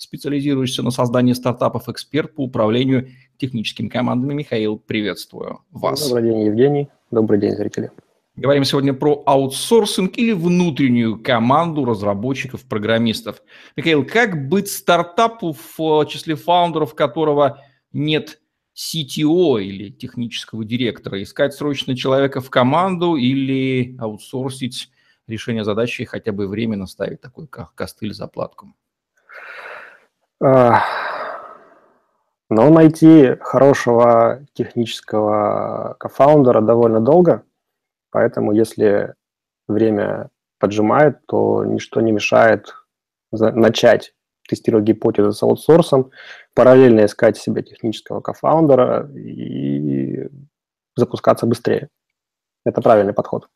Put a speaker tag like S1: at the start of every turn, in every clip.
S1: специализируешься на создании стартапов, эксперт по управлению техническими командами. Михаил, приветствую вас.
S2: Добрый день, Евгений. Добрый день, зрители.
S1: Говорим сегодня про аутсорсинг или внутреннюю команду разработчиков, программистов. Михаил, как быть стартапу, в числе фаундеров которого нет CTO или технического директора? Искать срочно человека в команду или аутсорсить решение задачи и хотя бы временно ставить такой костыль заплатку?
S2: Но найти хорошего технического кофаундера довольно долго, поэтому если время поджимает, то ничто не мешает начать тестировать гипотезы с аутсорсом, параллельно искать себе технического кофаундера и запускаться быстрее. Это правильный подход.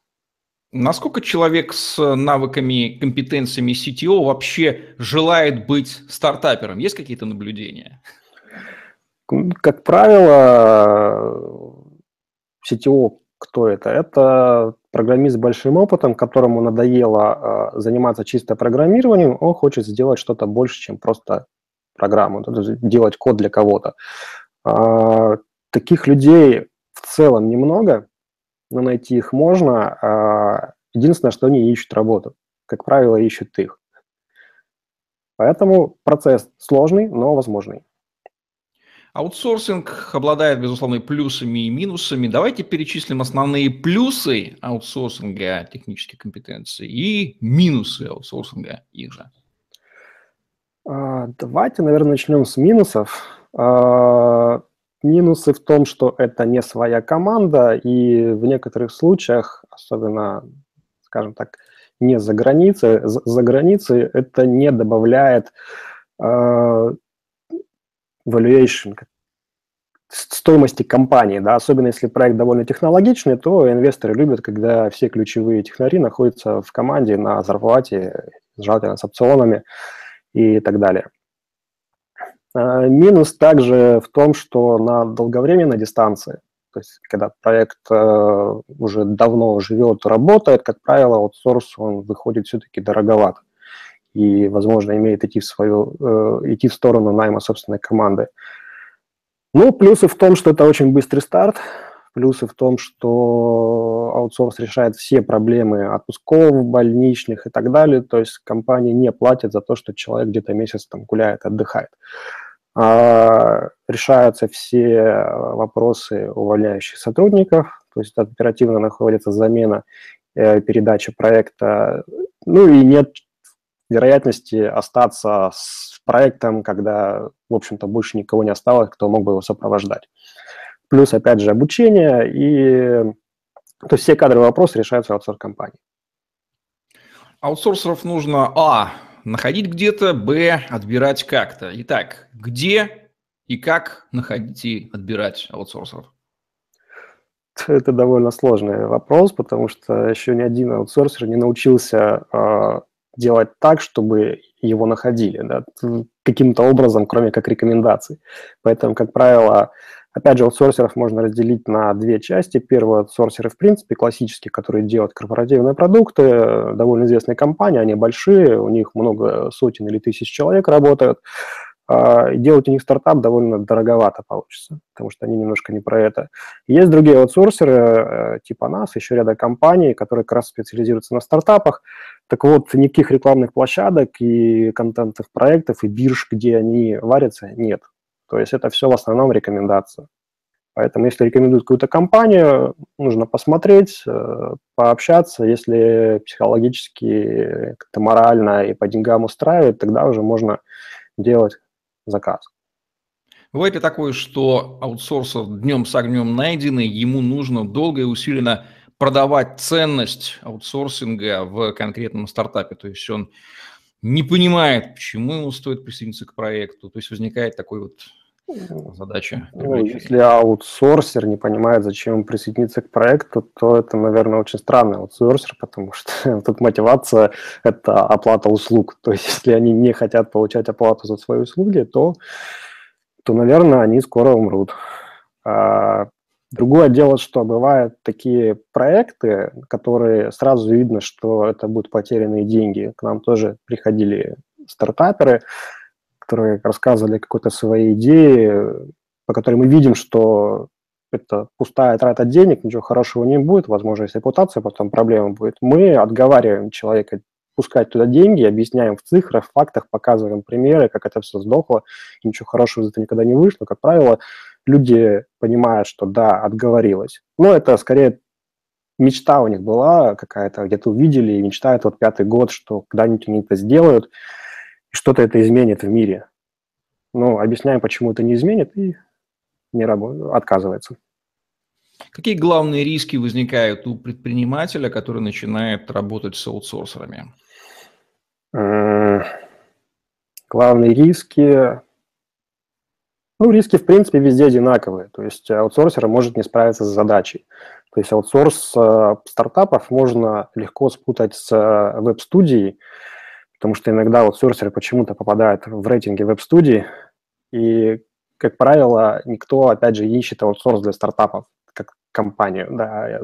S1: Насколько человек с навыками, компетенциями CTO вообще желает быть стартапером? Есть какие-то наблюдения?
S2: Как правило, CTO кто это? Это программист с большим опытом, которому надоело э, заниматься чисто программированием, он хочет сделать что-то больше, чем просто программу, делать код для кого-то. Э, таких людей в целом немного, но найти их можно. А единственное, что они ищут работу. Как правило, ищут их. Поэтому процесс сложный, но возможный.
S1: Аутсорсинг обладает, безусловно, плюсами и минусами. Давайте перечислим основные плюсы аутсорсинга технических компетенций и минусы аутсорсинга их же.
S2: А, давайте, наверное, начнем с минусов. Минусы в том, что это не своя команда, и в некоторых случаях, особенно, скажем так, не за границей, за, за границей это не добавляет э, valuation, стоимости компании, да, особенно если проект довольно технологичный, то инвесторы любят, когда все ключевые технари находятся в команде на зарплате, желательно с опционами и так далее. Э, минус также в том, что на долговременной дистанции, то есть когда проект э, уже давно живет, работает, как правило, аутсорс он выходит все-таки дороговато и, возможно, имеет идти в свою, э, идти в сторону найма собственной команды. Ну, плюсы в том, что это очень быстрый старт, плюсы в том, что аутсорс решает все проблемы отпусков, больничных и так далее, то есть компания не платит за то, что человек где-то месяц там гуляет, отдыхает. Решаются все вопросы увольняющих сотрудников, то есть оперативно находится замена э, передачи проекта, ну и нет вероятности остаться с проектом, когда, в общем-то, больше никого не осталось, кто мог бы его сопровождать. Плюс, опять же, обучение и... То есть все кадровые вопросы решаются в аутсорс-компании.
S1: Аутсорсеров нужно, а, находить где-то, б, отбирать как-то. Итак, где и как находить и отбирать аутсорсеров?
S2: Это довольно сложный вопрос, потому что еще ни один аутсорсер не научился э, делать так, чтобы его находили, да, каким-то образом, кроме как рекомендаций. Поэтому, как правило, Опять же, аутсорсеров можно разделить на две части. Первый аутсорсеры, в принципе, классические, которые делают корпоративные продукты, довольно известные компании, они большие, у них много сотен или тысяч человек работают. А, делать у них стартап довольно дороговато получится, потому что они немножко не про это. Есть другие аутсорсеры, э, типа нас, еще ряда компаний, которые как раз специализируются на стартапах. Так вот, никаких рекламных площадок и контентов проектов, и бирж, где они варятся, нет. То есть это все в основном рекомендация. Поэтому если рекомендуют какую-то компанию, нужно посмотреть, э, пообщаться. Если психологически, как-то морально и по деньгам устраивает, тогда уже можно делать заказ.
S1: Бывает ли такое, что аутсорсер днем с огнем найденный, ему нужно долго и усиленно продавать ценность аутсорсинга в конкретном стартапе? То есть он не понимает, почему ему стоит присоединиться к проекту. То есть возникает такой вот задача.
S2: Ну, если аутсорсер не понимает, зачем присоединиться к проекту, то это, наверное, очень странный аутсорсер, потому что тут мотивация – это оплата услуг. То есть если они не хотят получать оплату за свои услуги, то, то наверное, они скоро умрут. Другое дело, что бывают такие проекты, которые сразу видно, что это будут потерянные деньги. К нам тоже приходили стартаперы, которые рассказывали какой-то своей идеи, по которой мы видим, что это пустая трата денег, ничего хорошего не будет, возможно, есть репутация, потом проблема будет. Мы отговариваем человека пускать туда деньги, объясняем в цифрах, в фактах, показываем примеры, как это все сдохло, ничего хорошего из этого никогда не вышло. Как правило, люди понимают, что да, отговорилась. Но это скорее мечта у них была какая-то, где-то увидели, и мечтают вот пятый год, что когда-нибудь они это сделают – что-то это изменит в мире. Ну, объясняем, почему это не изменит, и не работает, отказывается.
S1: Какие главные риски возникают у предпринимателя, который начинает работать с аутсорсерами?
S2: Главные риски... Ну, риски, в принципе, везде одинаковые. То есть аутсорсер может не справиться с задачей. То есть аутсорс э, стартапов можно легко спутать с э, веб-студией, потому что иногда вот сорсеры почему-то попадают в рейтинги веб-студий, и, как правило, никто, опять же, ищет аутсорс для стартапов, как компанию. Да.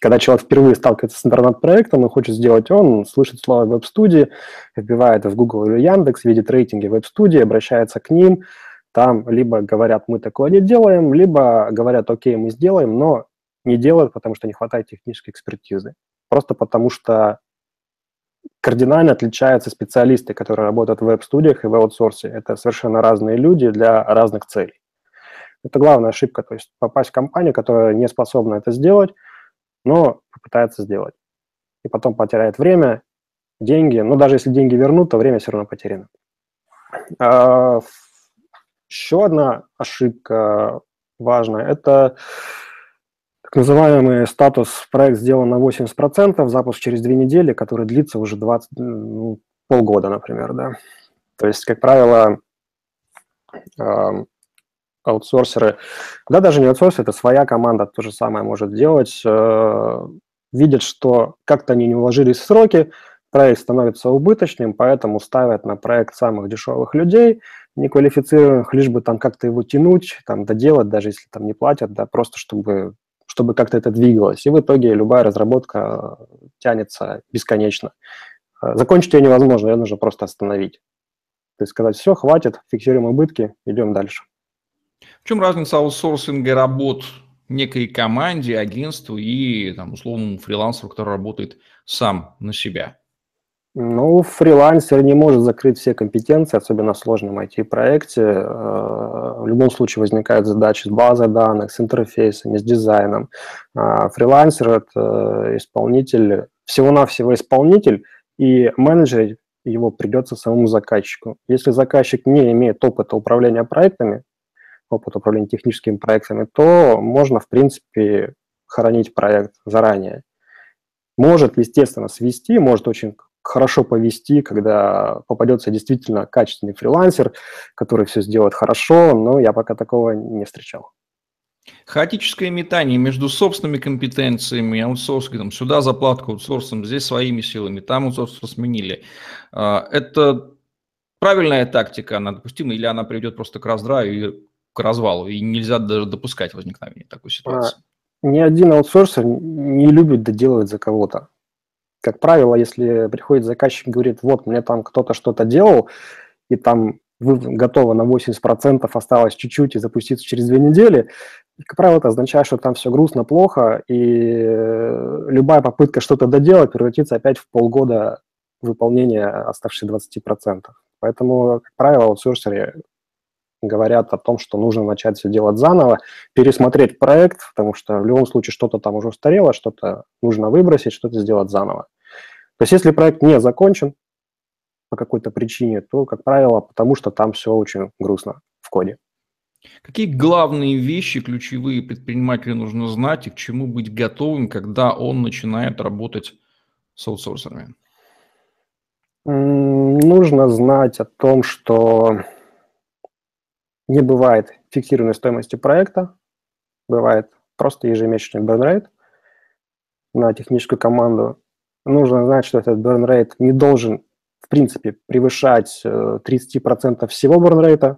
S2: Когда человек впервые сталкивается с интернет-проектом и хочет сделать он, слышит слово веб-студии, вбивает в Google или Яндекс, видит рейтинги веб-студии, обращается к ним, там либо говорят, мы такое не делаем, либо говорят, окей, мы сделаем, но не делают, потому что не хватает технической экспертизы. Просто потому что кардинально отличаются специалисты, которые работают в веб-студиях и в аутсорсе. Это совершенно разные люди для разных целей. Это главная ошибка, то есть попасть в компанию, которая не способна это сделать, но попытается сделать. И потом потеряет время, деньги. Но даже если деньги вернут, то время все равно потеряно. Еще одна ошибка важная – это так называемый статус проект сделан на 80%, запуск через две недели, который длится уже 20, ну, полгода, например, да. То есть, как правило, э, аутсорсеры, да даже не аутсорсеры, это своя команда то же самое может делать, э, видят, что как-то они не уложились в сроки, проект становится убыточным, поэтому ставят на проект самых дешевых людей, неквалифицированных, лишь бы там как-то его тянуть, там доделать, даже если там не платят, да, просто чтобы чтобы как-то это двигалось. И в итоге любая разработка тянется бесконечно. Э, закончить ее невозможно, ее нужно просто остановить. То есть сказать, все, хватит, фиксируем убытки, идем дальше.
S1: В чем разница аутсорсинга работ некой команде, агентству и там, условному фрилансеру, который работает сам на себя?
S2: Ну, фрилансер не может закрыть все компетенции, особенно в сложном IT-проекте. Э, в любом случае возникают задачи с базой данных, с интерфейсами, с дизайном. А фрилансер – это исполнитель, всего-навсего исполнитель, и менеджер его придется самому заказчику. Если заказчик не имеет опыта управления проектами, опыта управления техническими проектами, то можно, в принципе, хоронить проект заранее. Может, естественно, свести, может очень хорошо повести, когда попадется действительно качественный фрилансер, который все сделает хорошо, но я пока такого не встречал.
S1: Хаотическое метание между собственными компетенциями, аутсорсингом, сюда заплатку аутсорсом, здесь своими силами, там аутсорс сменили. А, это правильная тактика, она допустима, или она приведет просто к раздраю и к развалу, и нельзя даже допускать возникновения такой ситуации?
S2: А, ни один аутсорсер не любит доделывать за кого-то. Как правило, если приходит заказчик и говорит, вот, мне там кто-то что-то делал, и там вы готовы на 80%, осталось чуть-чуть и запуститься через две недели, как правило, это означает, что там все грустно, плохо, и любая попытка что-то доделать превратится опять в полгода выполнения оставшихся 20%. Поэтому, как правило, аутсорсеры говорят о том, что нужно начать все делать заново, пересмотреть проект, потому что в любом случае что-то там уже устарело, что-то нужно выбросить, что-то сделать заново. То есть если проект не закончен по какой-то причине, то, как правило, потому что там все очень грустно в коде.
S1: Какие главные вещи, ключевые предпринимателю нужно знать и к чему быть готовым, когда он начинает работать с аутсорсерами?
S2: Нужно знать о том, что не бывает фиксированной стоимости проекта, бывает просто ежемесячный burn rate на техническую команду. Нужно знать, что этот burn rate не должен, в принципе, превышать 30% э, всего burn rate.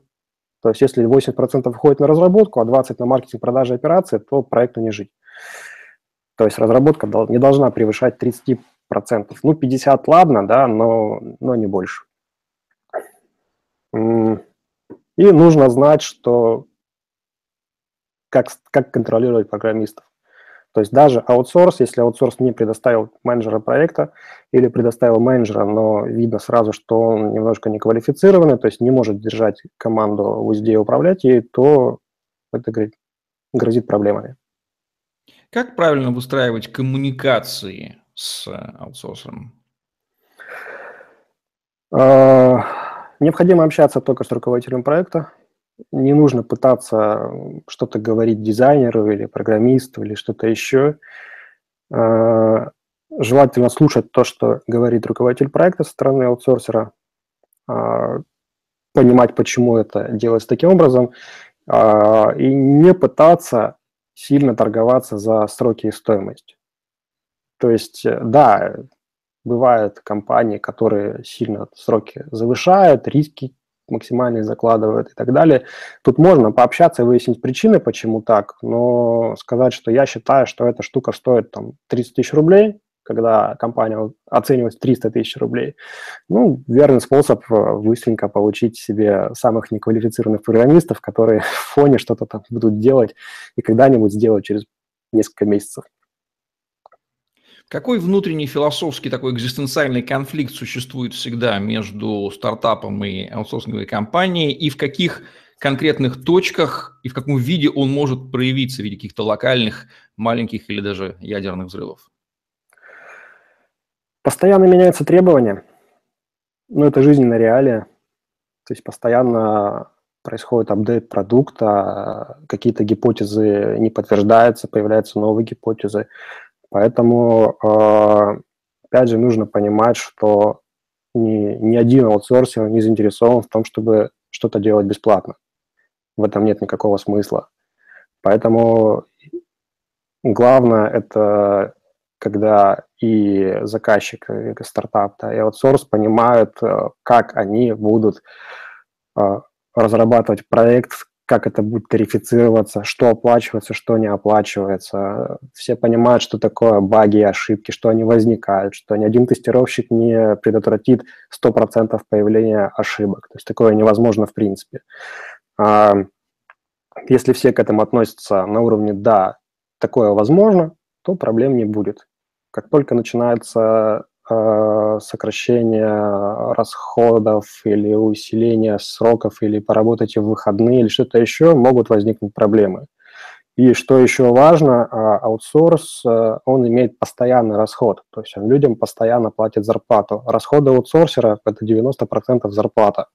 S2: То есть если 80% уходит на разработку, а 20% на маркетинг, продажи, операции, то проекту не жить. То есть разработка не должна превышать 30%. Ну, 50 ладно, да, но, но не больше. И нужно знать, что как, как контролировать программистов. То есть даже аутсорс, если аутсорс не предоставил менеджера проекта или предоставил менеджера, но видно сразу, что он немножко неквалифицированный, то есть не может держать команду в узде и управлять ей, то это грозит проблемами.
S1: Как правильно выстраивать коммуникации с аутсорсером?
S2: А, необходимо общаться только с руководителем проекта, не нужно пытаться что-то говорить дизайнеру или программисту или что-то еще. А, желательно слушать то, что говорит руководитель проекта со стороны аутсорсера, а, понимать, почему это делается таким образом, а, и не пытаться сильно торговаться за сроки и стоимость. То есть, да, бывают компании, которые сильно сроки завышают, риски максимальные закладывают и так далее. Тут можно пообщаться и выяснить причины, почему так, но сказать, что я считаю, что эта штука стоит там 30 тысяч рублей, когда компания оценивает 300 тысяч рублей, ну, верный способ э, быстренько получить себе самых неквалифицированных программистов, которые в фоне что-то там будут делать и когда-нибудь сделать через несколько месяцев.
S1: Какой внутренний философский такой экзистенциальный конфликт существует всегда между стартапом и аутсорсинговой компанией, и в каких конкретных точках и в каком виде он может проявиться в виде каких-то локальных, маленьких или даже ядерных взрывов?
S2: Постоянно меняются требования. Ну, это жизненная реалия. То есть постоянно происходит апдейт продукта, какие-то гипотезы не подтверждаются, появляются новые гипотезы. Поэтому, а, опять же, нужно понимать, что ни, ни один аутсорсер не заинтересован в том, чтобы что-то делать бесплатно. В этом нет никакого смысла. Поэтому главное это когда и заказчик, и стартап, да, и аутсорс понимают, э, как они будут а, разрабатывать проект, как это будет тарифицироваться, что оплачивается, что не оплачивается. Все понимают, что такое баги и ошибки, что они возникают, что ни один тестировщик не предотвратит 100% появления ошибок. То есть такое невозможно в принципе. А если все к этому относятся на уровне «да, такое возможно», то проблем не будет. Как только начинается сокращение расходов или усиление сроков или поработать в выходные или что-то еще, могут возникнуть проблемы. И что еще важно, а, аутсорс, э, он имеет постоянный расход, то есть он людям постоянно платит зарплату. Расходы аутсорсера – это 90% зарплата.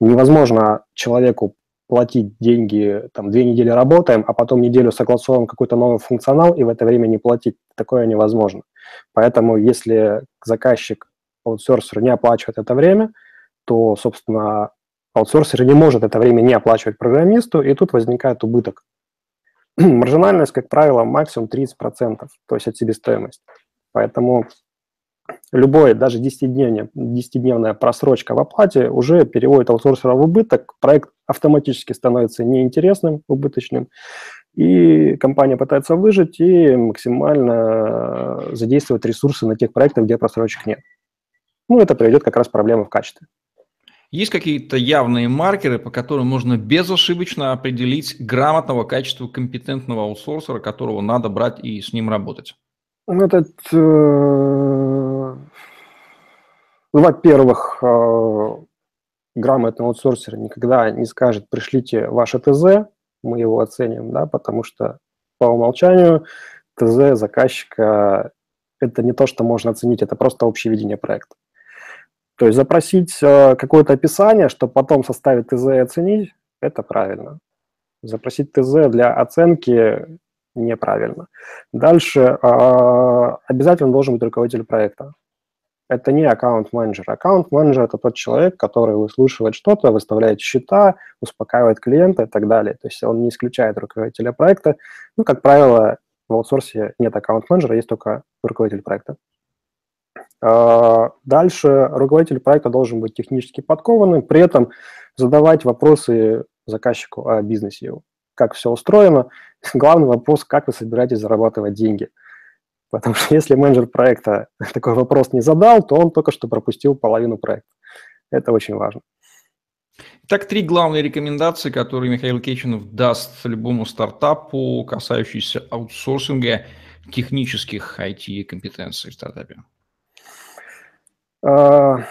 S2: Невозможно человеку платить деньги, там, две недели работаем, а потом неделю согласовываем какой-то новый функционал, и в это время не платить. Такое невозможно. Поэтому если заказчик аутсорсер не оплачивает это время, то, собственно, аутсорсер не может это время не оплачивать программисту, и тут возникает убыток. Маржинальность, как правило, максимум 30%, то есть от себестоимости. Поэтому любой, даже 10-дневная, 10 просрочка в оплате уже переводит аутсорсера в убыток, проект автоматически становится неинтересным, убыточным, и компания пытается выжить и максимально задействовать ресурсы на тех проектах, где просрочек нет. Ну, это приведет как раз к проблемам в качестве.
S1: Есть какие-то явные маркеры, по которым можно безошибочно определить грамотного качества компетентного аутсорсера, которого надо брать и с ним работать?
S2: Ну, этот, э, во-первых, э, грамотный аутсорсер никогда не скажет, пришлите ваше ТЗ, мы его оценим, да, потому что по умолчанию ТЗ заказчика – это не то, что можно оценить, это просто общее видение проекта. То есть запросить э, какое-то описание, чтобы потом составить ТЗ и оценить – это правильно. Запросить ТЗ для оценки неправильно. Дальше э, обязательно должен быть руководитель проекта. Это не аккаунт-менеджер. Аккаунт-менеджер – это тот человек, который выслушивает что-то, выставляет счета, успокаивает клиента и так далее. То есть он не исключает руководителя проекта. Ну, как правило, в аутсорсе нет аккаунт-менеджера, есть только руководитель проекта. А, дальше руководитель проекта должен быть технически подкованным, при этом задавать вопросы заказчику о бизнесе его. Как все устроено. Главный вопрос, как вы собираетесь зарабатывать деньги. Потому что если менеджер проекта такой вопрос не задал, то он только что пропустил половину проекта. Это очень важно.
S1: Так, три главные рекомендации, которые Михаил Кеченов даст любому стартапу, касающиеся аутсорсинга технических IT-компетенций в стартапе.
S2: Uh,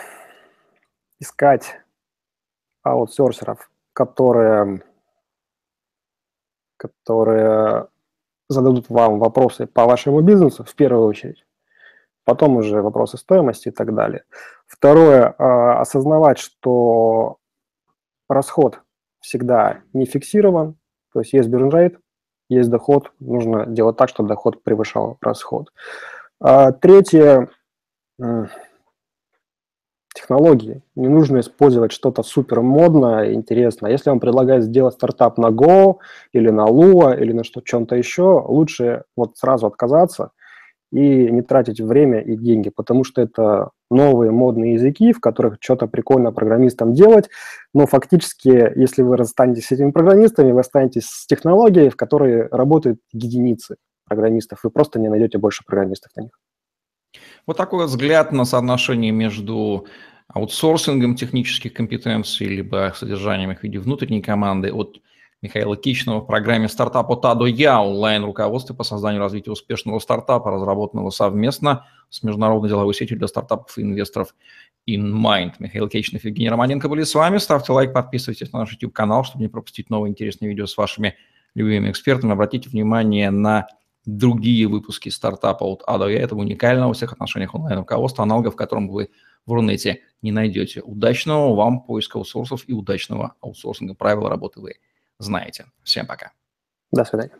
S2: искать аутсорсеров, которые, которые зададут вам вопросы по вашему бизнесу в первую очередь, потом уже вопросы стоимости и так далее. Второе, а, осознавать, что расход всегда не фиксирован, то есть есть биржрейт, есть доход, нужно делать так, чтобы доход превышал расход. А, третье, технологии. Не нужно использовать что-то супер модное, интересное. Если вам предлагают сделать стартап на Go или на Lua или на что, чем-то еще, лучше вот сразу отказаться и не тратить время и деньги, потому что это новые модные языки, в которых что-то прикольно программистам делать, но фактически, если вы расстанетесь с этими программистами, вы останетесь с технологией, в которой работают единицы программистов, вы просто не найдете больше программистов на них.
S1: Вот такой взгляд на соотношение между аутсорсингом технических компетенций, либо содержанием их в виде внутренней команды от Михаила Кичного в программе «Стартап от Я» онлайн-руководстве по созданию и развитию успешного стартапа, разработанного совместно с международной деловой сетью для стартапов и инвесторов InMind. Михаил Кичнов и Евгений Романенко были с вами. Ставьте лайк, подписывайтесь на наш YouTube-канал, чтобы не пропустить новые интересные видео с вашими любимыми экспертами. Обратите внимание на другие выпуски стартапа от А до Я. Это уникального во всех отношениях онлайн-руководства, аналогов, в котором вы в Рунете не найдете. Удачного вам поиска аутсорсов и удачного аутсорсинга. Правила работы вы знаете. Всем пока.
S2: До свидания.